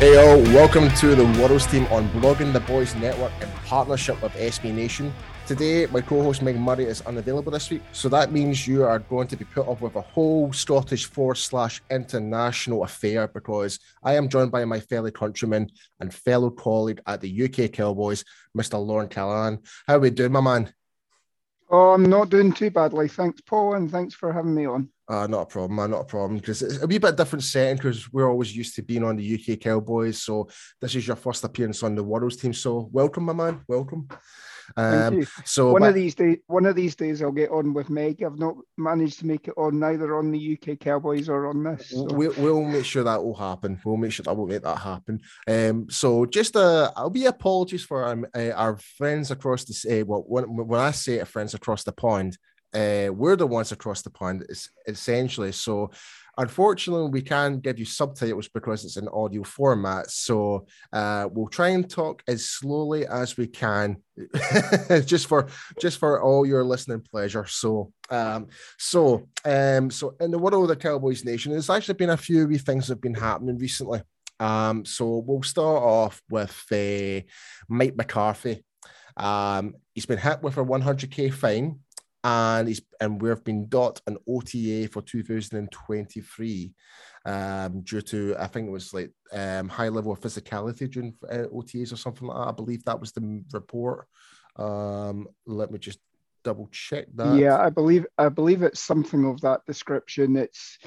Hey all, welcome to the World's Team on Blogging the Boys Network in partnership with SB Nation. Today, my co-host Meg Murray is unavailable this week, so that means you are going to be put up with a whole Scottish forward slash international affair because I am joined by my fellow countryman and fellow colleague at the UK Cowboys, Mr. Lorne Callaghan. How are we doing, my man? Oh, I'm not doing too badly. Thanks, Paul, and thanks for having me on. Uh, not a problem, man, not a problem. Because it's a wee bit different setting because we're always used to being on the UK Cowboys. So this is your first appearance on the World's team. So welcome, my man. Welcome. Um, so one of these days, one of these days, I'll get on with Meg. I've not managed to make it on neither on the UK Cowboys or on this. So. We'll, we'll make sure that will happen. We'll make sure that we'll make that happen. Um, so just uh, I'll be apologies for um, uh, our friends across the uh, well, when, when I say friends across the pond, uh, we're the ones across the pond, essentially. So, unfortunately, we can't give you subtitles because it's an audio format. So, uh, we'll try and talk as slowly as we can, just for just for all your listening pleasure. So, um, so, um, so in the world of the Cowboys Nation, there's actually been a few wee things that have been happening recently. Um, so we'll start off with uh, Mike McCarthy. Um, he's been hit with a 100k fine and he's and we've been dot an OTA for 2023 um, due to I think it was like um, high level of physicality during uh, OTAs or something like that. I believe that was the report. Um, let me just double check that. Yeah, I believe I believe it's something of that description. It's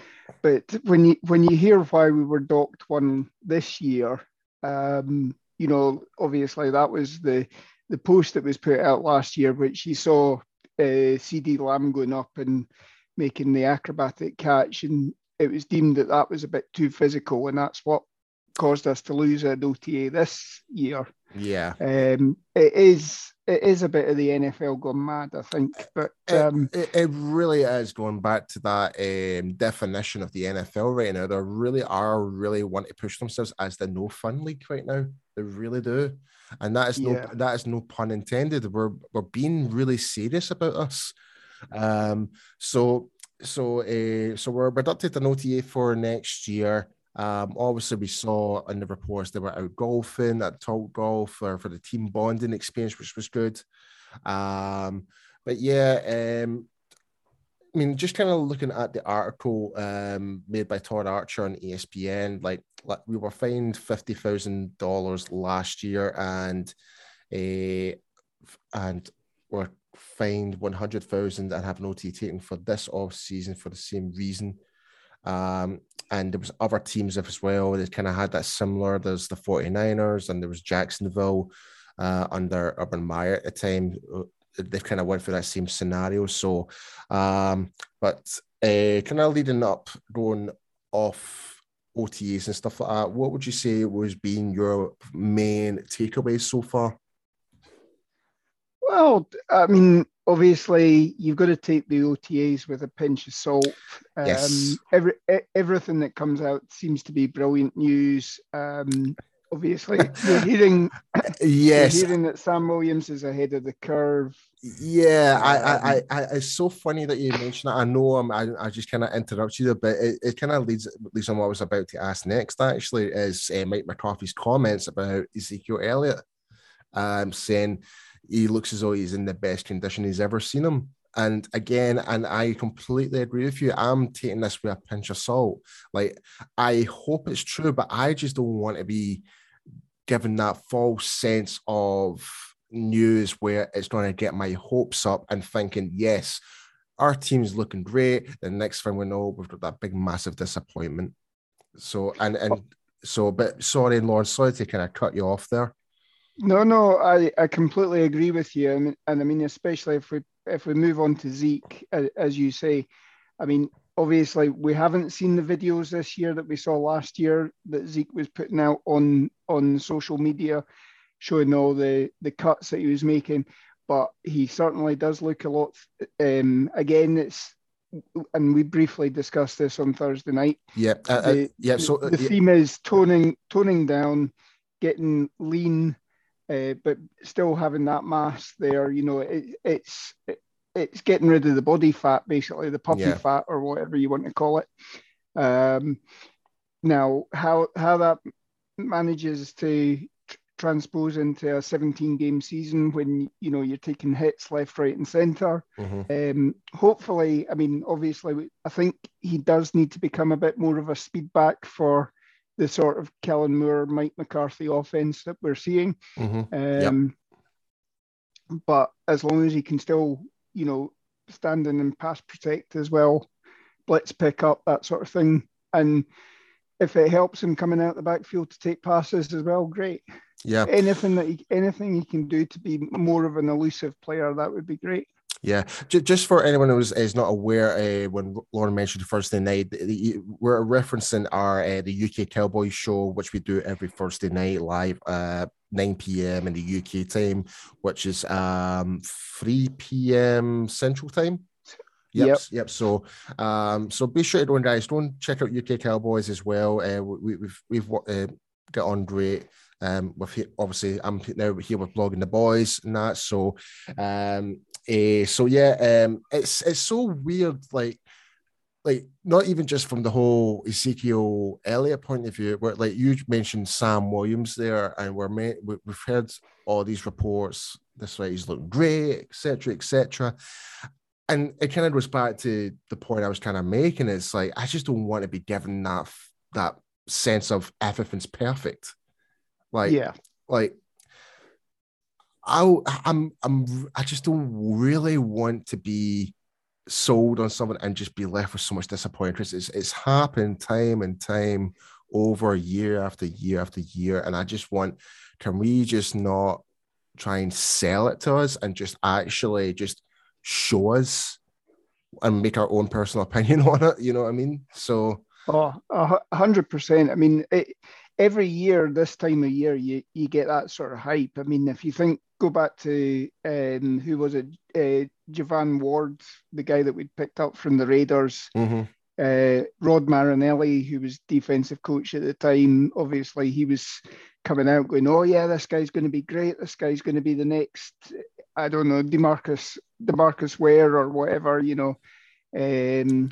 but when you when you hear why we were docked one this year, um, you know, obviously that was the the post that was put out last year, which you saw uh, CeeDee Lamb going up and making the acrobatic catch, and it was deemed that that was a bit too physical, and that's what caused us to lose an OTA this year. Yeah, um, it is. It is a bit of the NFL gone mad, I think. But um, it, it, it, really is going back to that um, definition of the NFL right now. They really are really want to push themselves as the no fun league right now. They really do and that is no yeah. that is no pun intended. We're we're being really serious about us. Um, so so uh, so we're deducted an OTA for next year. Um, obviously, we saw in the reports they were out golfing at Top Golf for, for the team bonding experience, which was good. Um, but yeah, um, I mean, just kind of looking at the article um, made by Todd Archer on ESPN, like, like we were fined fifty thousand dollars last year, and a uh, and we're fined one hundred thousand and have an OT taken for this off season for the same reason. Um, and there was other teams as well that kind of had that similar. There's the 49ers and there was Jacksonville uh, under Urban Meyer at the time uh, they've kind of went through that same scenario. So, um, but uh, kind of leading up, going off OTAs and stuff like that, what would you say was being your main takeaways so far? Well, I mean, obviously, you've got to take the OTAs with a pinch of salt. Um, yes. Every everything that comes out seems to be brilliant news. Um, obviously you're hearing yes you're hearing that Sam Williams is ahead of the curve. Yeah, I, I, I, I, it's so funny that you mentioned that. I know I'm, I, I just kind of interrupt you there, but it, it kind of leads leads on what I was about to ask next. Actually, is uh, Mike McCarthy's comments about Ezekiel Elliott, um, saying he looks as though he's in the best condition he's ever seen him. And again, and I completely agree with you. I'm taking this with a pinch of salt. Like, I hope it's true, but I just don't want to be given that false sense of news where it's going to get my hopes up and thinking, yes, our team's looking great. The next thing we know, we've got that big, massive disappointment. So, and, and, oh. so, but sorry, Lorne, sorry to kind of cut you off there. No, no, I, I completely agree with you. I mean, and I mean, especially if we if we move on to Zeke, as you say, I mean, obviously we haven't seen the videos this year that we saw last year that Zeke was putting out on on social media, showing all the the cuts that he was making. But he certainly does look a lot. Um, again, it's and we briefly discussed this on Thursday night. Yeah, uh, uh yeah. So uh, the, the yeah. theme is toning toning down, getting lean uh, but still having that mass there, you know, it, it's it, it's getting rid of the body fat, basically the puppy yeah. fat or whatever you want to call it. Um, now, how how that manages to tr- transpose into a 17 game season when you know you're taking hits left, right, and center. Mm-hmm. Um, hopefully, I mean, obviously, I think he does need to become a bit more of a speed back for the sort of Kellen Moore, Mike McCarthy offense that we're seeing. Mm-hmm. Um, yep. But as long as he can still, you know, stand in and pass protect as well, blitz pick up, that sort of thing. And if it helps him coming out the backfield to take passes as well, great. Yeah. Anything that he, anything he can do to be more of an elusive player, that would be great. Yeah, just for anyone who is, is not aware, uh, when Lorne mentioned Thursday night, we're referencing our uh, the UK Cowboy show, which we do every Thursday night live, uh, 9 p.m. in the UK time, which is um 3 p.m. Central Time. Yep, yep. yep. So, um, so be sure to go guys, don't check out UK Cowboys as well. Uh, we, we've we've uh, got on great. Um, with obviously I'm now here with blogging the boys and that. So, um, uh, so yeah, um, it's it's so weird, like like not even just from the whole Ezekiel Elliott point of view, where like you mentioned Sam Williams there, and we're made, we've heard all these reports. This way, he's looking great, etc., etc. And it kind of goes back to the point I was kind of making. It's like I just don't want to be given that that sense of everything's perfect. Like, yeah, like I, I'm, I'm, I just don't really want to be sold on something and just be left with so much disappointment it's, it's happened time and time over year after year after year. And I just want, can we just not try and sell it to us and just actually just show us and make our own personal opinion on it? You know what I mean? So, oh, a hundred percent. I mean, it, every year this time of year you you get that sort of hype. I mean, if you think go back to um, who was it, uh, Javon Ward, the guy that we'd picked up from the Raiders. Mm-hmm. Uh, Rod Marinelli, who was defensive coach at the time, obviously he was coming out going, "Oh yeah, this guy's going to be great. This guy's going to be the next, I don't know, Demarcus Demarcus Ware or whatever, you know, um,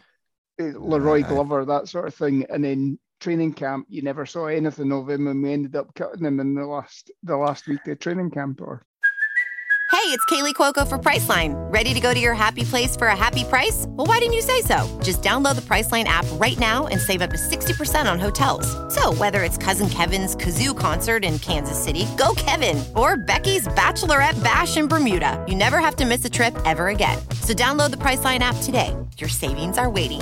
La'Roi Glover, that sort of thing." And then training camp, you never saw anything of him, and we ended up cutting him in the last the last week of training camp. Or hey, it's Kaley Cuoco for Priceline. Ready to go to your happy place for a happy price? Well, why didn't you say so? Just download the Priceline app right now and save up to sixty percent on hotels. So whether it's Cousin Kevin's kazoo concert in Kansas City, go Kevin, or Becky's bachelorette bash in Bermuda, you never have to miss a trip ever again. So download the Priceline app today. Your savings are waiting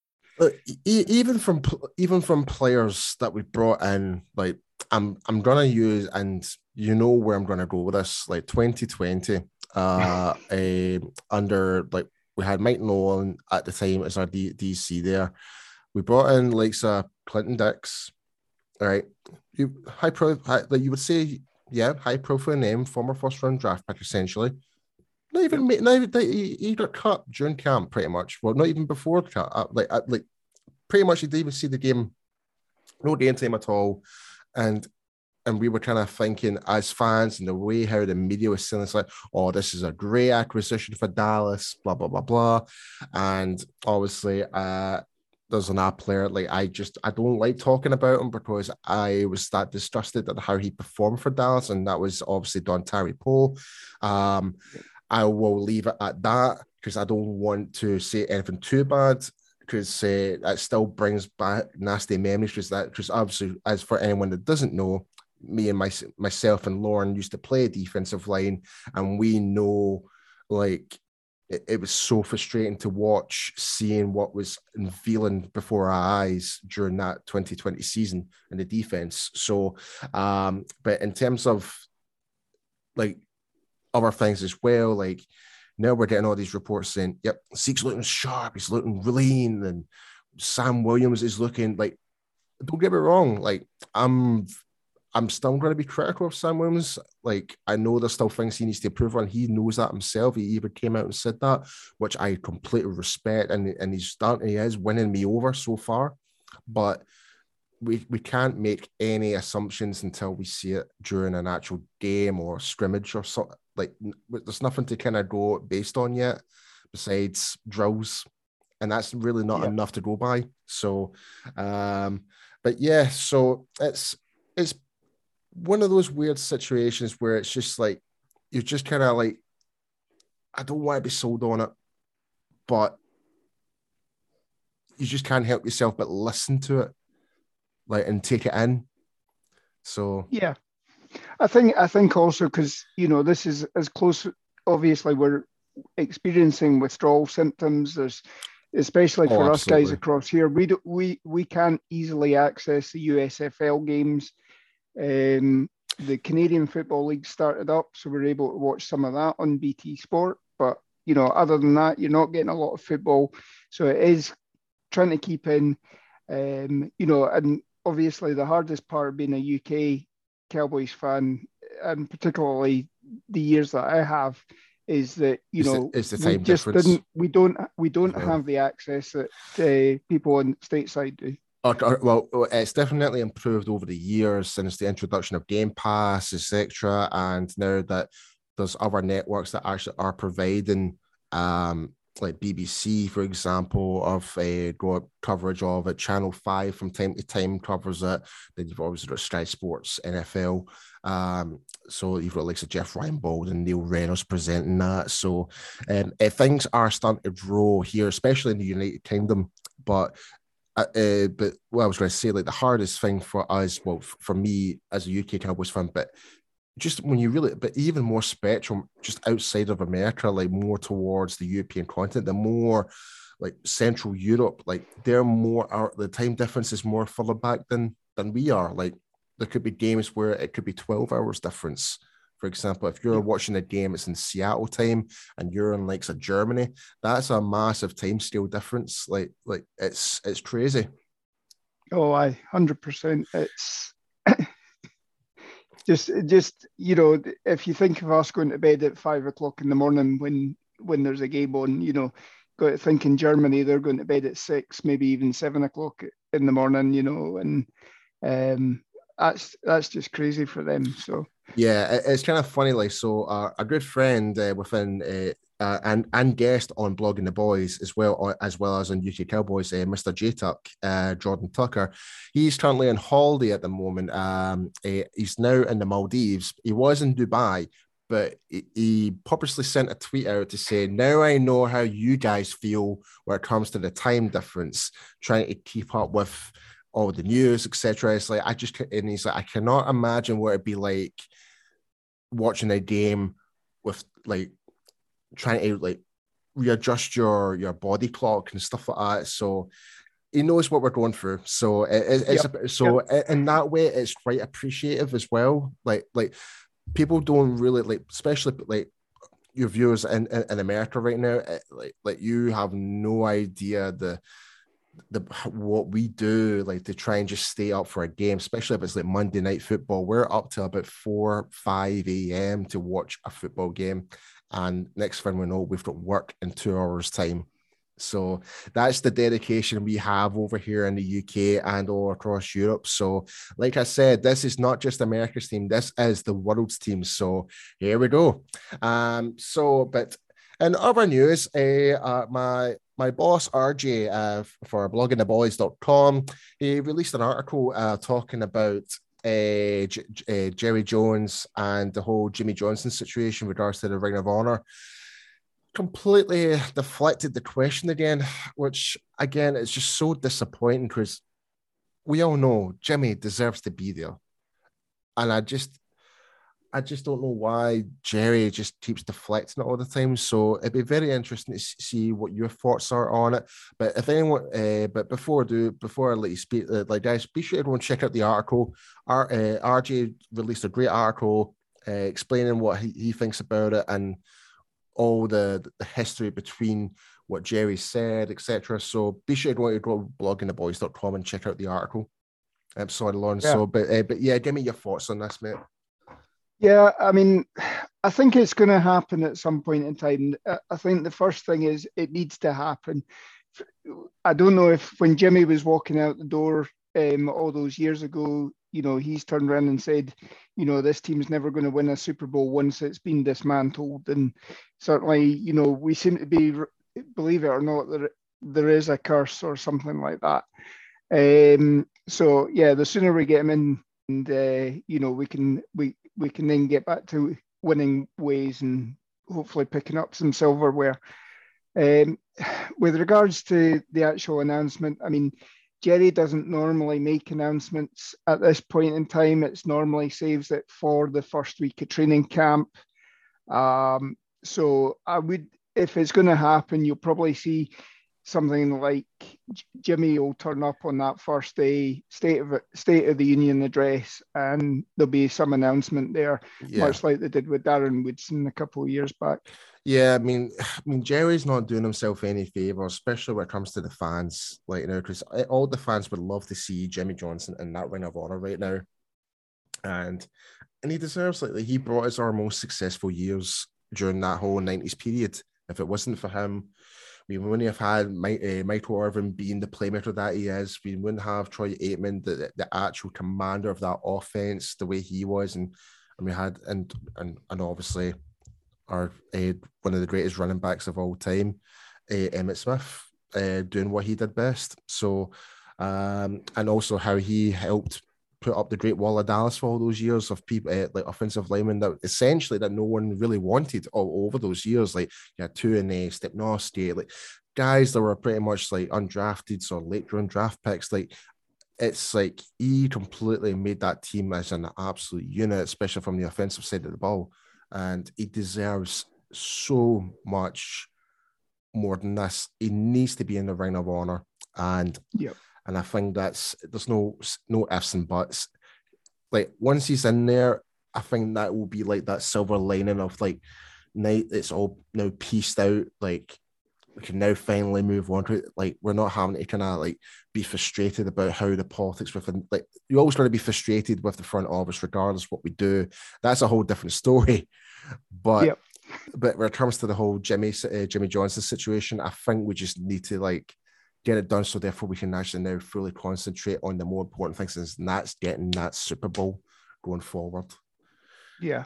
Even from even from players that we brought in, like I'm I'm gonna use, and you know where I'm gonna go with this, like 2020, uh, a, under like we had Mike Nolan at the time as our D- DC there. We brought in like uh, Clinton Dix, all right, you high pro, high, like you would say, yeah, high profile name, former first round draft pick essentially. Not even, not even he, he got cut during camp, pretty much. Well, not even before camp. Uh, like, uh, like pretty much didn't even see the game, no game time at all, and and we were kind of thinking as fans and the way how the media was saying it's like, oh, this is a great acquisition for Dallas, blah blah blah blah, and obviously, uh, there's an app player like I just I don't like talking about him because I was that disgusted at how he performed for Dallas, and that was obviously Dontari Poe. Um, I will leave it at that because I don't want to say anything too bad because uh, that still brings back nasty memories. Because that, because obviously, as for anyone that doesn't know, me and my myself and Lorne used to play defensive line, and we know like it, it, was so frustrating to watch seeing what was unveiling before our eyes during that 2020 season in the defense. So, um, but in terms of like other things as well. Like now we're getting all these reports saying, yep, Zeke's looking sharp, he's looking lean, and Sam Williams is looking like don't get me wrong, like I'm I'm still going to be critical of Sam Williams. Like, I know there's still things he needs to improve on. He knows that himself. He even came out and said that, which I completely respect. And, and he's starting, he is winning me over so far. But we, we can't make any assumptions until we see it during an actual game or scrimmage or so, like there's nothing to kind of go based on yet besides drills and that's really not enough to go by. So um but yeah so it's it's one of those weird situations where it's just like you're just kind of like i don't want to be sold on it but you just can't help yourself but listen to it like and take it in. So yeah I think I think also because you know this is as close. Obviously, we're experiencing withdrawal symptoms. There's especially oh, for oh, us guys across here. We do, we we can't easily access the USFL games. Um, the Canadian Football League started up, so we're able to watch some of that on BT Sport. But you know, other than that, you're not getting a lot of football. So it is trying to keep in. Um, you know, and obviously the hardest part of being a UK Cowboys fan, and particularly the years that I have, is that you know it's the we just difference. didn't we don't we don't have the access that uh, people on stateside do. well, it's definitely improved over the years since the introduction of Game Pass, etc. And now that there's other networks that actually are providing um, like BBC, for example, of a got coverage of it. Channel Five from time to time covers it. Then you've obviously got Sky Sports, NFL. Um, so you've got like so Jeff Reinebold and Neil Reynolds presenting that. So um, uh, things are starting to grow here, especially in the United Kingdom. But uh, uh, but what I was going to say, like the hardest thing for us, well, for me as a UK Cowboys fan, but just when you really, but even more spectrum, just outside of America, like more towards the European continent, the more like Central Europe, like they're more, our, the time difference is more further back than than we are. Like there could be games where it could be 12 hours difference. For example, if you're watching a game, it's in Seattle time and you're in like a Germany, that's a massive time scale difference. Like, like it's it's crazy. Oh, I hundred percent. It's just just you know if you think of us going to bed at five o'clock in the morning when when there's a game on you know got to think in germany they're going to bed at six maybe even seven o'clock in the morning you know and um that's that's just crazy for them so. Yeah it's kind of funny like so uh, a good friend uh, within uh, uh, and and guest on blogging the boys as well uh, as well as on UK Cowboys, uh, Mr. J Tuck, uh, Jordan Tucker. He's currently on holiday at the moment. Um, uh, he's now in the Maldives. He was in Dubai, but he, purposely sent a tweet out to say, "Now I know how you guys feel when it comes to the time difference, trying to keep up with." all the news, etc. It's like I just and he's like, I cannot imagine what it'd be like watching a game with like trying to like readjust your your body clock and stuff like that. So he knows what we're going through. So it, it's yep. a, so yep. in that way, it's quite appreciative as well. Like like people don't really like, especially like your viewers in, in, in America right now. Eh, like like you have no idea the the what we do like to try and just stay up for a game, especially if it's like Monday night football. We're up to about four five a.m. to watch a football game, and next thing we know, we've got work in two hours time. So that's the dedication we have over here in the UK and all across Europe. So, like I said, this is not just America's team, this is the world's team. So here we go. Um, so, but in other news, uh, uh, my my boss RJ uh, for bloggingtheboys.com, he released an article uh, talking about uh, J- uh, Jerry Jones and the whole Jimmy Johnson situation with regards to the Ring of Honor completely deflected the question again, which again is just so disappointing because we all know Jimmy deserves to be there. And I just I just don't know why Jerry just keeps deflecting it all the time. So it'd be very interesting to see what your thoughts are on it. But if anyone, uh, but before I do, before I let you speak, uh, like guys, be sure everyone check out the article. R, uh, RJ released a great article uh, explaining what he, he thinks about it and all the, the history between what Jerry said, etc. So be sure to go to bloggingtheboys.com and check out the article. I'm sorry, Lorne. Yeah. So, but uh, but yeah, give me your thoughts on this, mate. Yeah, I mean, I think it's going to happen at some point in time. I think the first thing is it needs to happen. I don't know if when Jimmy was walking out the door um, all those years ago, you know, he's turned around and said, you know, this team's never going to win a Super Bowl once it's been dismantled. And certainly, you know, we seem to be, believe it or not, there, there is a curse or something like that. Um, so yeah, the sooner we get him in, and uh, you know, we can we we can then get back to winning ways and hopefully picking up some silverware. Um, with regards to the actual announcement, I mean, Jerry doesn't normally make announcements at this point in time. It's normally saves it for the first week of training camp. Um, so I would, if it's going to happen, you'll probably see something like Jimmy will turn up on that first day, state of State of the Union address, and there'll be some announcement there, yeah. much like they did with Darren Woodson a couple of years back. Yeah, I mean, I mean, Jerry's not doing himself any favors, especially when it comes to the fans. Like you know, because all the fans would love to see Jimmy Johnson in that Ring of Honor right now, and and he deserves like he brought us our most successful years during that whole '90s period. If it wasn't for him, we wouldn't have had Mike, uh, Michael Irvin being the playmaker that he is. We wouldn't have Troy Aikman, the, the actual commander of that offense, the way he was, and and we had and and and obviously our uh, one of the greatest running backs of all time, uh, Emmitt Smith, uh, doing what he did best. So, um, and also how he helped put up the Great Wall of Dallas for all those years of people uh, like offensive linemen that essentially that no one really wanted all over those years. Like you had two and uh, Stepnoski, like guys that were pretty much like undrafted, so late round draft picks. Like it's like he completely made that team as an absolute unit, especially from the offensive side of the ball. And he deserves so much more than this. He needs to be in the ring of honor. And yep and I think that's there's no no ifs and buts. Like once he's in there, I think that will be like that silver lining of like night it's all now pieced out. Like we can now finally move on to it. Like we're not having to kind of like be frustrated about how the politics within like you're always going to be frustrated with the front office regardless what we do. That's a whole different story. But yep. but when it comes to the whole Jimmy uh, Jimmy Johnson situation, I think we just need to like get it done. So therefore, we can actually now fully concentrate on the more important things, and that's getting that Super Bowl going forward. Yeah.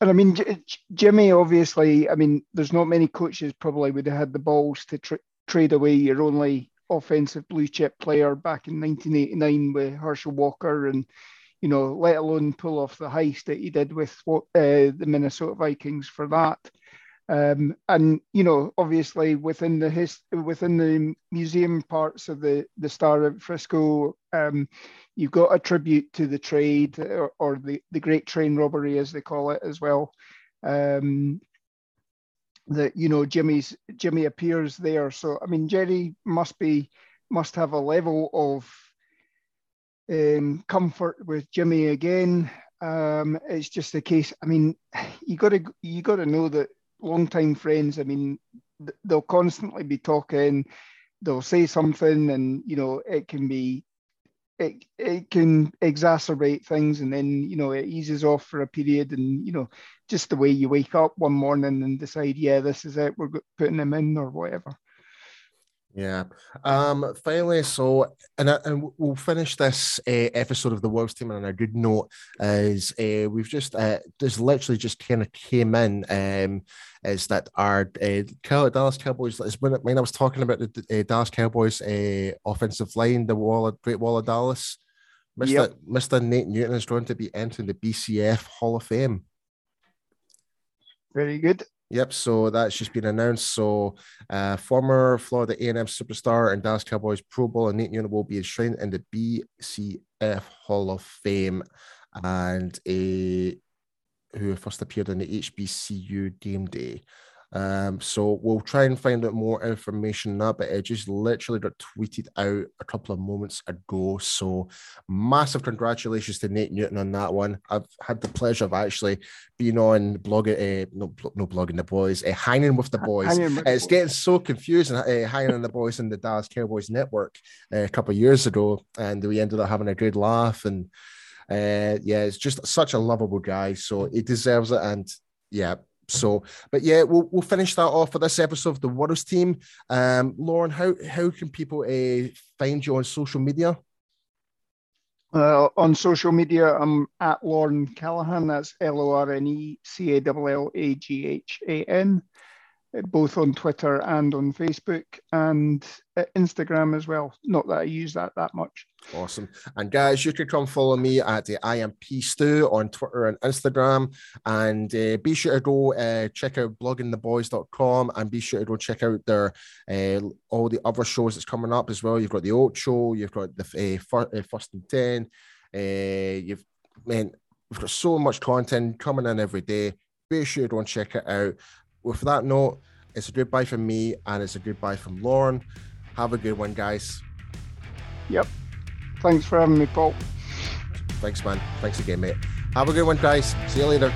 And I mean, J- Jimmy, obviously, I mean, there's not many coaches probably would have had the balls to tra- trade away your only offensive blue chip player back in 1989 with Herschel Walker and, you know, let alone pull off the heist that he did with uh, the Minnesota Vikings for that. Um, and you know, obviously within the his, within the museum parts of the the Star of Frisco, um, you've got a tribute to the trade or, or, the the Great Train Robbery, as they call it, as well. Um, that you know Jimmy's Jimmy appears there. So I mean, Jerry must be must have a level of um, comfort with Jimmy again. Um, it's just a case. I mean, you got to you got to know that long-time friends. I mean, they'll constantly be talking. They'll say something, and you know, it can be it, it can exacerbate things and then you know it eases off for a period and you know just the way you wake up one morning and decide yeah this is it we're putting them in or whatever yeah. Um. Finally, so and and we'll finish this uh, episode of the World's team on a good note. Is uh, we've just uh, this literally just kind of came in. Um, is that our uh, Dallas Cowboys? Is when when I was talking about the uh, Dallas Cowboys uh, offensive line, the wall of Great Wall of Dallas. Mr. Yep. Mr. Nate Newton is going to be entering the BCF Hall of Fame. Very good. Yep, so that's just been announced. So, uh, former Florida A&M superstar and Dallas Cowboys Pro Bowl and Nate Newton will be enshrined in the BCF Hall of Fame, and a who first appeared on the HBCU game day. Um, so we'll try and find out more information on that, but it just literally got tweeted out a couple of moments ago. So massive congratulations to Nate Newton on that one. I've had the pleasure of actually being on blogging, uh, no, no blogging the boys, uh, hanging with the boys. With it's getting so confusing. Uh, hanging on the boys in the Dallas Cowboys network uh, a couple of years ago, and we ended up having a good laugh and. Uh, yeah, it's just such a lovable guy, so he deserves it. And yeah, so, but yeah, we'll, we'll finish that off for this episode of the World's Team. Um, Lorne, how how can people uh, find you on social media? Uh, on social media, I'm at Lorne Callaghan. That's L O R N E C A L L A G H A N both on Twitter and on Facebook and uh, Instagram as well. Not that I use that that much. Awesome. And guys, you can come follow me at the IMP Stu on Twitter and Instagram. And uh, be sure to go uh, check out bloggingtheboys.com and be sure to go check out their uh, all the other shows that's coming up as well. You've got the Oat Show, you've got the uh, uh, First and Ten. you've man, we've got so much content coming in every day. Be sure to go and check it out with that note, it's a goodbye from me and it's a goodbye from Lorne. Have a good one, guys. Yep. Thanks for having me, Paul. Thanks, man. Thanks again, mate. Have a good one, guys. See you later.